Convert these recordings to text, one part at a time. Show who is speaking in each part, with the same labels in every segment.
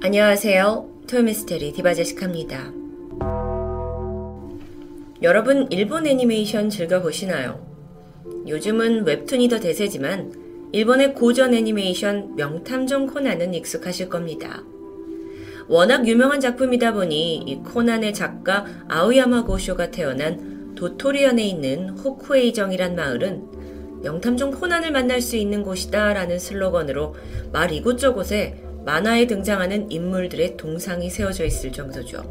Speaker 1: 안녕하세요. 토요미스테리 디바제시카입니다. 여러분 일본 애니메이션 즐겨보시나요? 요즘은 웹툰이 더 대세지만 일본의 고전 애니메이션 명탐정 코난은 익숙하실 겁니다. 워낙 유명한 작품이다 보니 이 코난의 작가 아우야마 고쇼가 태어난 도토리현에 있는 호쿠에이정이란 마을은 명탐정 코난을 만날 수 있는 곳이다 라는 슬로건으로 말 이곳저곳에 만화에 등장하는 인물들의 동상이 세워져 있을 정도죠.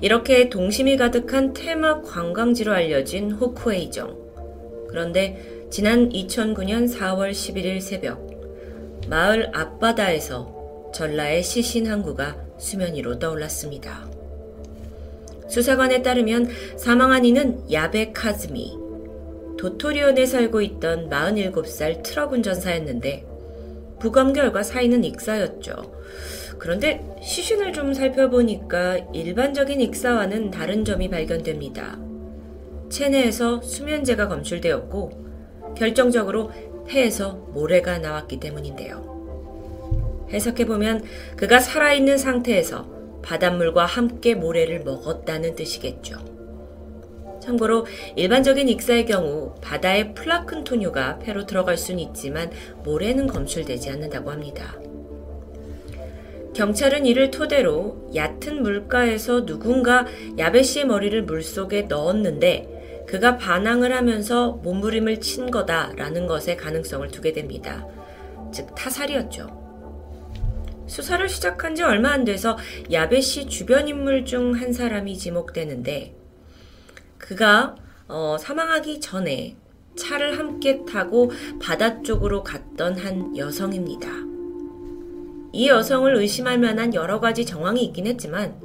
Speaker 1: 이렇게 동심이 가득한 테마 관광지로 알려진 호쿠에이정. 그런데 지난 2009년 4월 11일 새벽, 마을 앞바다에서 전라의 시신 항구가 수면 위로 떠올랐습니다. 수사관에 따르면 사망한 이는 야베 카즈미, 도토리온에 살고 있던 47살 트럭 운전사였는데 부검 결과 사인은 익사였죠. 그런데 시신을 좀 살펴보니까 일반적인 익사와는 다른 점이 발견됩니다. 체내에서 수면제가 검출되었고 결정적으로 폐에서 모래가 나왔기 때문인데요. 해석해보면 그가 살아있는 상태에서 바닷물과 함께 모래를 먹었다는 뜻이겠죠. 참고로 일반적인 익사의 경우 바다의 플라큰토뉴가 폐로 들어갈 수는 있지만 모래는 검출되지 않는다고 합니다. 경찰은 이를 토대로 얕은 물가에서 누군가 야베 씨의 머리를 물속에 넣었는데 그가 반항을 하면서 몸부림을 친 거다라는 것에 가능성을 두게 됩니다. 즉 타살이었죠. 수사를 시작한 지 얼마 안 돼서 야베 씨 주변 인물 중 한 사람이 지목되는데 그가 어, 사망하기 전에 차를 함께 타고 바다 쪽으로 갔던 한 여성입니다. 이 여성을 의심할 만한 여러 가지 정황이 있긴 했지만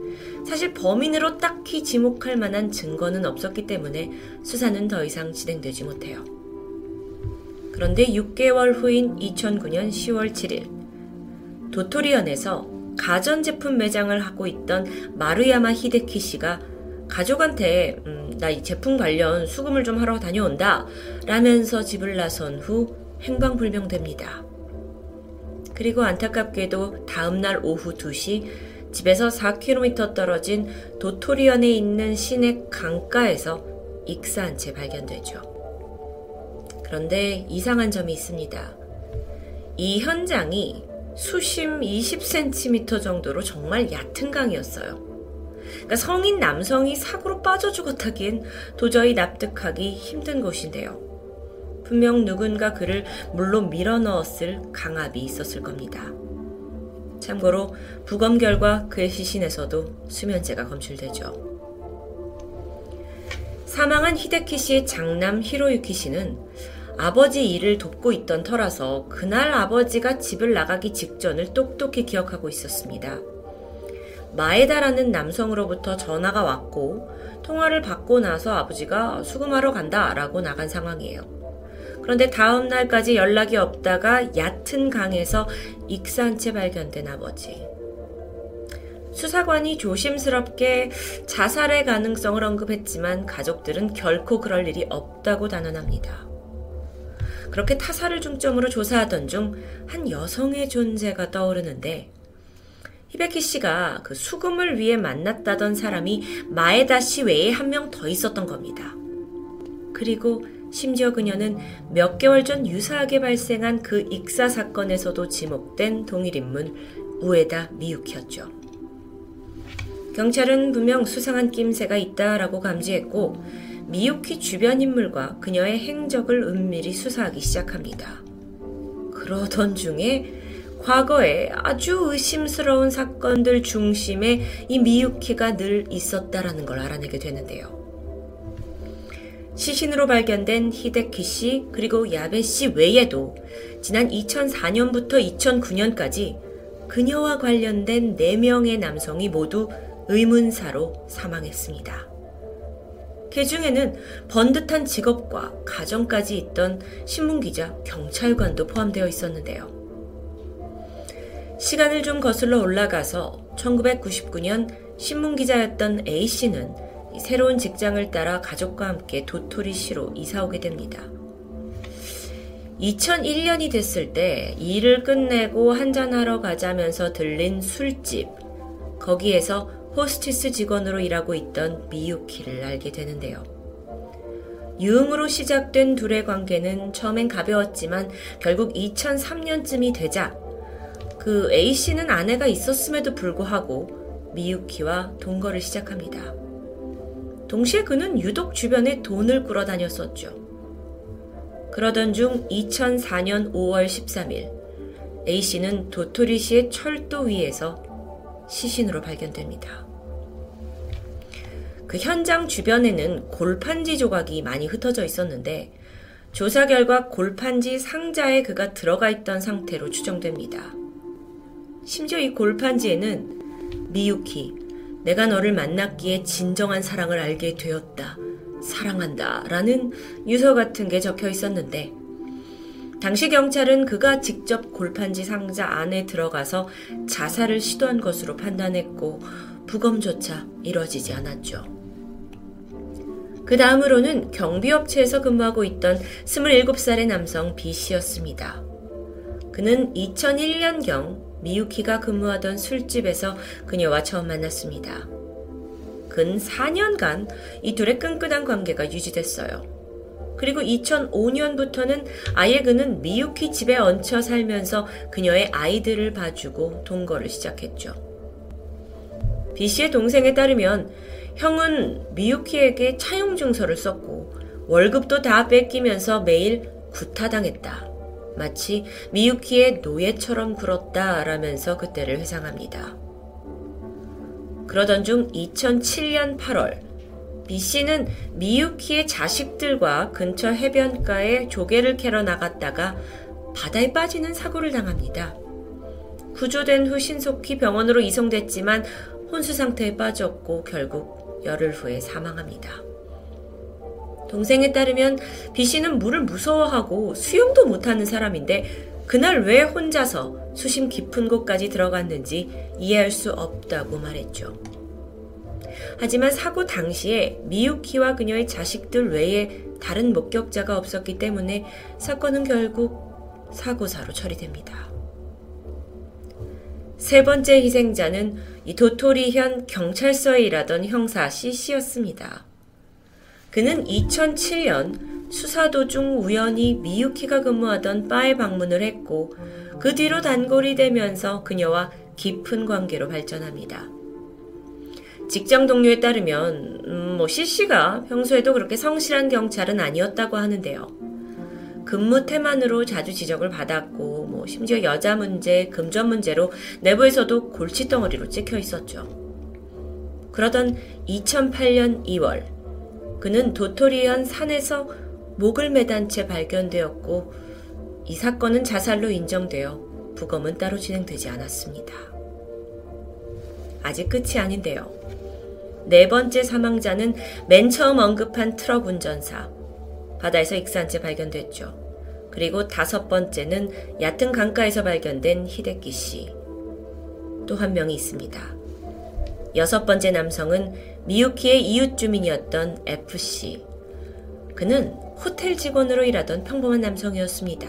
Speaker 1: 사실 범인으로 딱히 지목할 만한 증거는 없었기 때문에 수사는 더 이상 진행되지 못해요. 그런데 6개월 후인 2009년 10월 7일 도토리현에서 가전제품 매장을 하고 있던 마루야마 히데키 씨가 가족한테 음, 나 이 제품 관련 수금을 좀 하러 다녀온다 라면서 집을 나선 후 행방불명됩니다. 그리고 안타깝게도 다음날 오후 2시 집에서 4km 떨어진 도토리현에 있는 시내 강가에서 익사한 채 발견되죠. 그런데 이상한 점이 있습니다. 이 현장이 수심 20cm 정도로 정말 얕은 강이었어요. 그러니까 성인 남성이 사고로 빠져 죽었다기엔 도저히 납득하기 힘든 곳인데요. 분명 누군가 그를 물로 밀어 넣었을 강압이 있었을 겁니다. 참고로 부검 결과 그의 시신에서도 수면제가 검출되죠. 사망한 히데키 씨의 장남 히로유키 씨는 아버지 일을 돕고 있던 터라서 그날 아버지가 집을 나가기 직전을 똑똑히 기억하고 있었습니다. 마에다라는 남성으로부터 전화가 왔고 통화를 받고 나서 아버지가 수금하러 간다 라고 나간 상황이에요. 그런데 다음 날까지 연락이 없다가 얕은 강에서 익사한 채 발견된 아버지. 수사관이 조심스럽게 자살의 가능성을 언급했지만 가족들은 결코 그럴 일이 없다고 단언합니다. 그렇게 타살을 중점으로 조사하던 중 한 여성의 존재가 떠오르는데 히베키 씨가 그 수금을 위해 만났다던 사람이 마에다 씨 외에 한 명 더 있었던 겁니다. 그리고 심지어 그녀는 몇 개월 전 유사하게 발생한 그 익사 사건에서도 지목된 동일 인물 우에다 미유키였죠. 경찰은 분명 수상한 낌새가 있다라고 감지했고 미유키 주변 인물과 그녀의 행적을 은밀히 수사하기 시작합니다. 그러던 중에 과거에 아주 의심스러운 사건들 중심에 이 미유키가 늘 있었다라는 걸 알아내게 되는데요. 시신으로 발견된 히데키 씨 그리고 야베 씨 외에도 지난 2004년부터 2009년까지 그녀와 관련된 4명의 남성이 모두 의문사로 사망했습니다. 그 중에는 번듯한 직업과 가정까지 있던 신문기자, 경찰관도 포함되어 있었는데요. 시간을 좀 거슬러 올라가서 1999년 신문기자였던 A씨는 새로운 직장을 따라 가족과 함께 도토리시로 이사 오게 됩니다. 2001년이 됐을 때 일을 끝내고 한잔하러 가자면서 들린 술집. 거기에서 호스티스 직원으로 일하고 있던 미유키를 알게 되는데요. 유흥으로 시작된 둘의 관계는 처음엔 가벼웠지만 결국 2003년쯤이 되자 그 A씨는 아내가 있었음에도 불구하고 미유키와 동거를 시작합니다. 동시에 그는 유독 주변에 돈을 끌어다녔었죠. 그러던 중 2004년 5월 13일 A씨는 도토리시의 철도 위에서 시신으로 발견됩니다. 그 현장 주변에는 골판지 조각이 많이 흩어져 있었는데 조사 결과 골판지 상자에 그가 들어가 있던 상태로 추정됩니다. 심지어 이 골판지에는 미유키, 내가 너를 만났기에 진정한 사랑을 알게 되었다. 사랑한다. 라는 유서 같은 게 적혀 있었는데, 당시 경찰은 그가 직접 골판지 상자 안에 들어가서 자살을 시도한 것으로 판단했고, 부검조차 이뤄지지 않았죠. 그 다음으로는 경비업체에서 근무하고 있던 27살의 남성 B씨였습니다. 그는 2001년경 미유키가 근무하던 술집에서 그녀와 처음 만났습니다. 근 4년간 이 둘의 끈끈한 관계가 유지됐어요. 그리고 2005년부터는 아예 그는 미유키 집에 얹혀 살면서 그녀의 아이들을 봐주고 동거를 시작했죠. B 씨의 동생에 따르면 형은 미유키에게 차용 증서를 썼고 월급도 다 뺏기면서 매일 구타당했다. 마치 미유키의 노예처럼 굴었다 라면서 그때를 회상합니다. 그러던 중 2007년 8월 B 씨는 미유키의 자식들과 근처 해변가에 조개를 캐러 나갔다가 바다에 빠지는 사고를 당합니다. 구조된 후 신속히 병원으로 이송됐지만 혼수 상태에 빠졌고 결국 열흘 후에 사망합니다. 동생에 따르면 B 씨는 물을 무서워하고 수영도 못하는 사람인데 그날 왜 혼자서 수심 깊은 곳까지 들어갔는지 이해할 수 없다고 말했죠. 하지만 사고 당시에 미유키와 그녀의 자식들 외에 다른 목격자가 없었기 때문에 사건은 결국 사고사로 처리됩니다. 세 번째 희생자는 이 도토리현 경찰서에 일하던 형사 C씨였습니다. 그는 2007년 수사 도 중 우연히 미유키가 근무하던 바에 방문을 했고 그 뒤로 단골이 되면서 그녀와 깊은 관계로 발전합니다. 직장 동료에 따르면 음, 뭐 C씨가 평소에도 그렇게 성실한 경찰은 아니었다고 하는데요. 근무 태만으로 자주 지적을 받았고 뭐 심지어 여자 문제, 금전 문제로 내부에서도 골칫덩어리로 찍혀 있었죠. 그러던 2008년 2월 그는 도토리현 산에서 목을 매단 채 발견되었고 이 사건은 자살로 인정되어 부검은 따로 진행되지 않았습니다. 아직 끝이 아닌데요. 네 번째 사망자는 맨 처음 언급한 트럭 운전사. 바다에서 익사한 채 발견됐죠. 그리고 다섯 번째는 얕은 강가에서 발견된 히데키 씨. 또 한 명이 있습니다. 여섯 번째 남성은 미유키의 이웃 주민이었던 F씨. 그는 호텔 직원으로 일하던 평범한 남성이었습니다.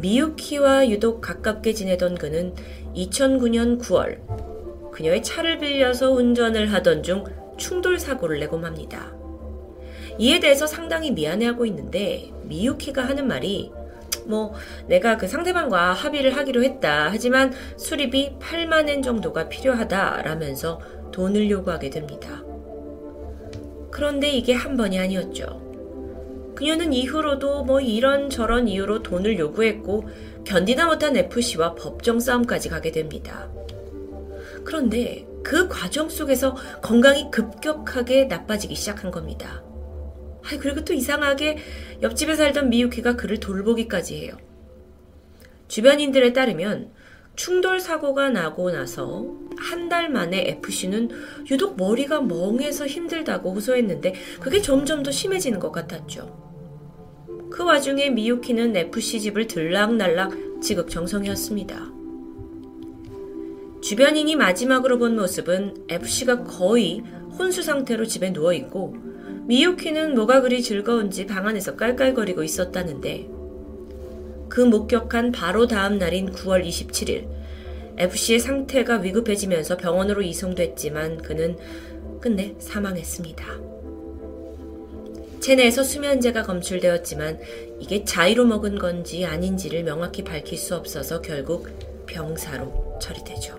Speaker 1: 미유키와 유독 가깝게 지내던 그는 2009년 9월 그녀의 차를 빌려서 운전을 하던 중 충돌 사고를 내고 맙니다. 이에 대해서 상당히 미안해하고 있는데 미유키가 하는 말이 뭐 내가 그 상대방과 합의를 하기로 했다. 하지만 수리비 8만 엔 정도가 필요하다라면서 돈을 요구하게 됩니다. 그런데 이게 한 번이 아니었죠. 그녀는 이후로도 뭐 이런저런 이유로 돈을 요구했고 견디다 못한 FC와 법정 싸움까지 가게 됩니다. 그런데 그 과정 속에서 건강이 급격하게 나빠지기 시작한 겁니다. 아, 그리고 또 이상하게 옆집에 살던 미유키가 그를 돌보기까지 해요. 주변인들에 따르면 충돌 사고가 나고 나서 한 달 만에 FC는 유독 머리가 멍해서 힘들다고 호소했는데 그게 점점 더 심해지는 것 같았죠. 그 와중에 미유키는 FC 집을 들락날락 지극정성이었습니다. 주변인이 마지막으로 본 모습은 FC가 거의 혼수 상태로 집에 누워 있고 미유키는 뭐가 그리 즐거운지 방 안에서 깔깔거리고 있었다는데 그 목격한 바로 다음 날인 9월 27일, FC의 상태가 위급해지면서 병원으로 이송됐지만 그는 끝내 사망했습니다. 체내에서 수면제가 검출되었지만 이게 자의로 먹은 건지 아닌지를 명확히 밝힐 수 없어서 결국 병사로 처리되죠.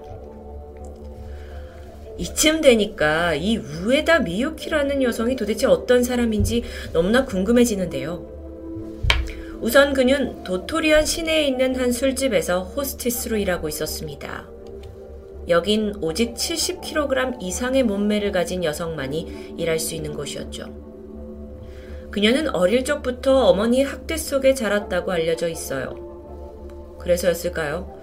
Speaker 1: 이쯤 되니까 이 우에다 미유키라는 여성이 도대체 어떤 사람인지 너무나 궁금해지는데요. 우선 그는 도토리안 시내에 있는 한 술집에서 호스티스로 일하고 있었습니다. 여긴 오직 70kg 이상의 몸매를 가진 여성만이 일할 수 있는 곳이었죠. 그녀는 어릴 적부터 어머니 학대 속에 자랐다고 알려져 있어요. 그래서였을까요?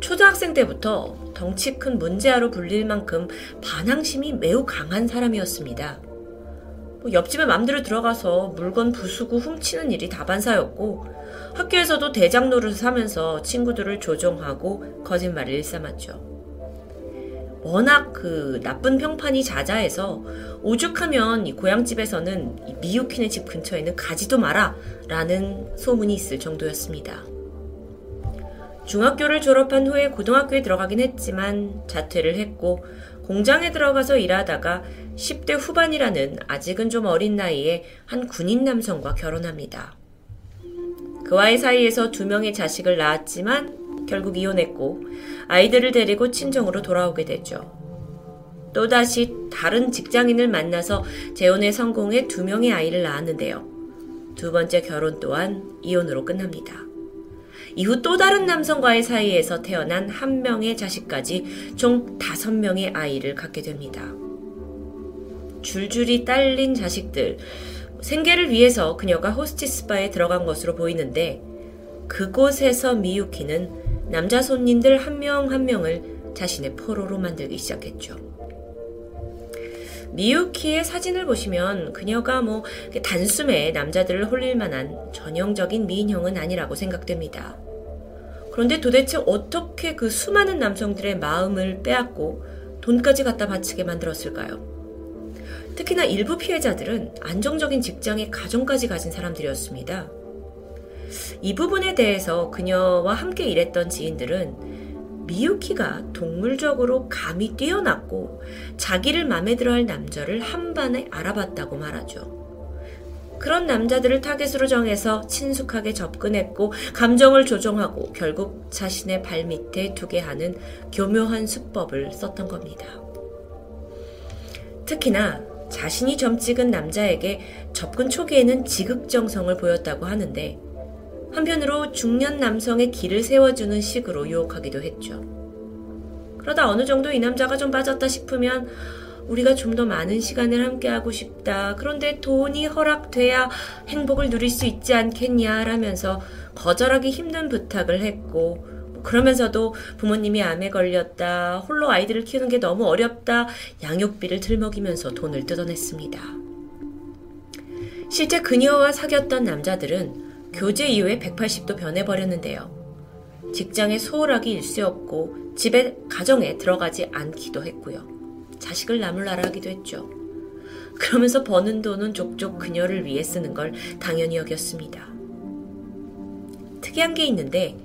Speaker 1: 초등학생 때부터 덩치 큰 문제아로 불릴 만큼 반항심이 매우 강한 사람이었습니다. 뭐 옆집에 맘대로 들어가서 물건 부수고 훔치는 일이 다반사였고 학교에서도 대장 노릇을 하면서 친구들을 조종하고 거짓말을 일삼았죠. 워낙 그 나쁜 평판이 자자해서 오죽하면 이 고향집에서는 미유키네 집 근처에는 가지도 마라 라는 소문이 있을 정도였습니다. 중학교를 졸업한 후에 고등학교에 들어가긴 했지만 자퇴를 했고 공장에 들어가서 일하다가 10대 후반이라는 아직은 좀 어린 나이에 한 군인 남성과 결혼합니다. 그와의 사이에서 두 명의 자식을 낳았지만 결국 이혼했고 아이들을 데리고 친정으로 돌아오게 되죠. 또다시 다른 직장인을 만나서 재혼에 성공해 두 명의 아이를 낳았는데요. 두 번째 결혼 또한 이혼으로 끝납니다. 이후 또 다른 남성과의 사이에서 태어난 한 명의 자식까지 총 다섯 명의 아이를 갖게 됩니다. 줄줄이 딸린 자식들, 생계를 위해서 그녀가 호스티스 바에 들어간 것으로 보이는데 그곳에서 미유키는 남자 손님들 한 명한 한 명을 자신의 포로로 만들기 시작했죠. 미유키의 사진을 보시면 그녀가 뭐 단숨에 남자들을 홀릴 만한 전형적인 미인형은 아니라고 생각됩니다. 그런데 도대체 어떻게 그 수많은 남성들의 마음을 빼앗고 돈까지 갖다 바치게 만들었을까요? 특히나 일부 피해자들은 안정적인 직장에 가정까지 가진 사람들이었습니다. 이 부분에 대해서 그녀와 함께 일했던 지인들은 미유키가 동물적으로 감이 뛰어났고 자기를 마음에 들어 할 남자를 한반에 알아봤다고 말하죠. 그런 남자들을 타겟으로 정해서 친숙하게 접근했고 감정을 조정하고 결국 자신의 발밑에 두게 하는 교묘한 수법을 썼던 겁니다. 특히나 자신이 점 찍은 남자에게 접근 초기에는 지극정성을 보였다고 하는데 한편으로 중년 남성의 길을 세워주는 식으로 유혹하기도 했죠. 그러다 어느 정도 이 남자가 좀 빠졌다 싶으면 우리가 좀 더 많은 시간을 함께하고 싶다. 그런데 돈이 허락돼야 행복을 누릴 수 있지 않겠냐 라면서 거절하기 힘든 부탁을 했고 뭐 그러면서도 부모님이 암에 걸렸다. 홀로 아이들을 키우는 게 너무 어렵다. 양육비를 들먹이면서 돈을 뜯어냈습니다. 실제 그녀와 사귀었던 남자들은 교제 이후에 180도 변해버렸는데요. 직장에 소홀하기 일쑤였고 집에 가정에 들어가지 않기도 했고요. 자식을 나물나라 하기도 했죠. 그러면서 버는 돈은 족족 그녀를 위해 쓰는 걸 당연히 여겼습니다. 특이한 게 있는데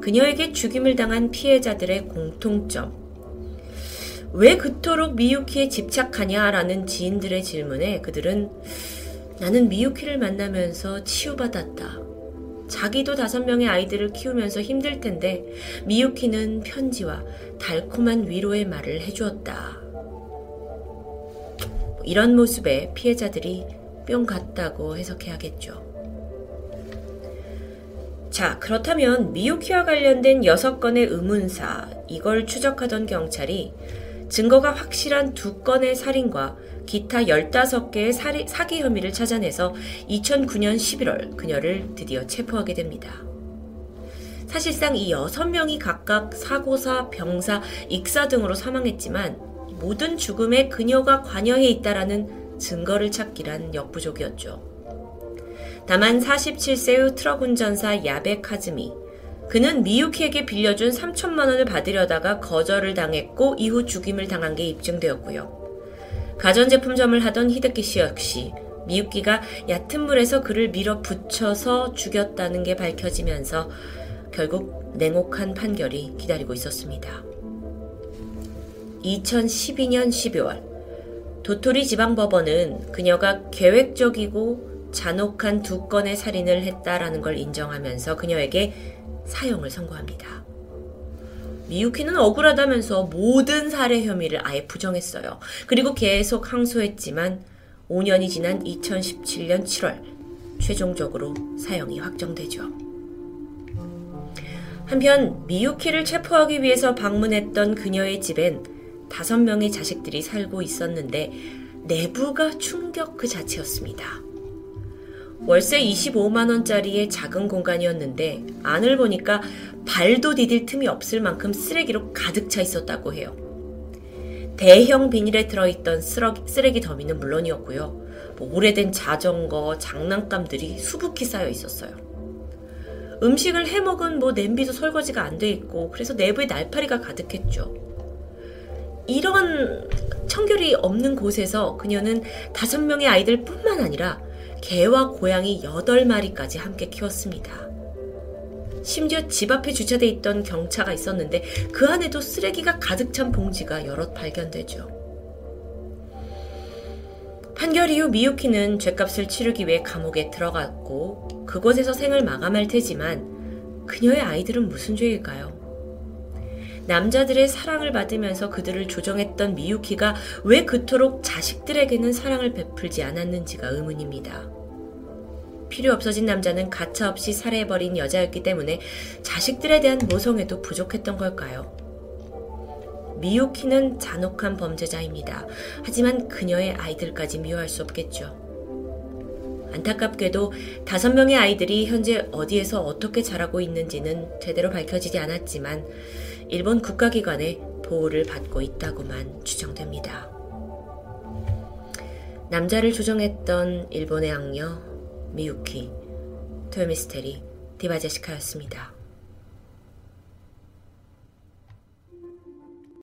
Speaker 1: 그녀에게 죽임을 당한 피해자들의 공통점. 왜 그토록 미유키에 집착하냐라는 지인들의 질문에 그들은 나는 미유키를 만나면서 치유받았다. 자기도 다섯 명의 아이들을 키우면서 힘들 텐데 미유키는 편지와 달콤한 위로의 말을 해주었다. 이런 모습에 피해자들이 뿅 갔다고 해석해야겠죠. 자, 그렇다면 미유키와 관련된 여섯 건의 의문사, 이걸 추적하던 경찰이 증거가 확실한 두 건의 살인과 기타 15개의 사리, 사기 혐의를 찾아내서 2009년 11월 그녀를 드디어 체포하게 됩니다. 사실상 이 6명이 각각 사고사, 병사, 익사 등으로 사망했지만 모든 죽음에 그녀가 관여해 있다라는 증거를 찾기란 역부족이었죠. 다만 47세의 트럭 운전사 야베 카즈미, 그는 미유키에게 빌려준 3천만 원을 받으려다가 거절을 당했고 이후 죽임을 당한 게 입증되었고요. 가전제품점을 하던 히데키 씨 역시 미유키가 얕은 물에서 그를 밀어붙여서 죽였다는 게 밝혀지면서 결국 냉혹한 판결이 기다리고 있었습니다. 2012년 12월 도토리 지방법원은 그녀가 계획적이고 잔혹한 두 건의 살인을 했다라는 걸 인정하면서 그녀에게 사형을 선고합니다. 미유키는 억울하다면서 모든 살해 혐의를 아예 부정했어요. 그리고 계속 항소했지만 5년이 지난 2017년 7월 최종적으로 사형이 확정되죠. 한편 미유키를 체포하기 위해서 방문했던 그녀의 집엔 다섯 명의 자식들이 살고 있었는데 내부가 충격 그 자체였습니다. 월세 25만원짜리의 작은 공간이었는데 안을 보니까 발도 디딜 틈이 없을 만큼 쓰레기로 가득 차 있었다고 해요. 대형 비닐에 들어있던 쓰레기 더미는 물론이었고요. 뭐 오래된 자전거, 장난감들이 수북히 쌓여 있었어요. 음식을 해 먹은 뭐 냄비도 설거지가 안 돼 있고 그래서 내부에 날파리가 가득했죠. 이런 청결이 없는 곳에서 그녀는 다섯 명의 아이들 뿐만 아니라 개와 고양이 여덟 마리까지 함께 키웠습니다. 심지어 집 앞에 주차돼 있던 경차가 있었는데 그 안에도 쓰레기가 가득 찬 봉지가 여럿 발견되죠. 판결 이후 미유키는 죄값을 치르기 위해 감옥에 들어갔고 그곳에서 생을 마감할 테지만 그녀의 아이들은 무슨 죄일까요? 남자들의 사랑을 받으면서 그들을 조정했던 미유키가 왜 그토록 자식들에게는 사랑을 베풀지 않았는지가 의문입니다. 필요 없어진 남자는 가차없이 살해해버린 여자였기 때문에 자식들에 대한 모성애도 부족했던 걸까요? 미유키는 잔혹한 범죄자입니다. 하지만 그녀의 아이들까지 미워할 수 없겠죠. 안타깝게도 다섯 명의 아이들이 현재 어디에서 어떻게 자라고 있는지는 제대로 밝혀지지 않았지만 일본 국가기관의 보호를 받고 있다고만 추정됩니다. 남자를 조정했던 일본의 악녀 미유키, 토요미스테리 디바제시카였습니다.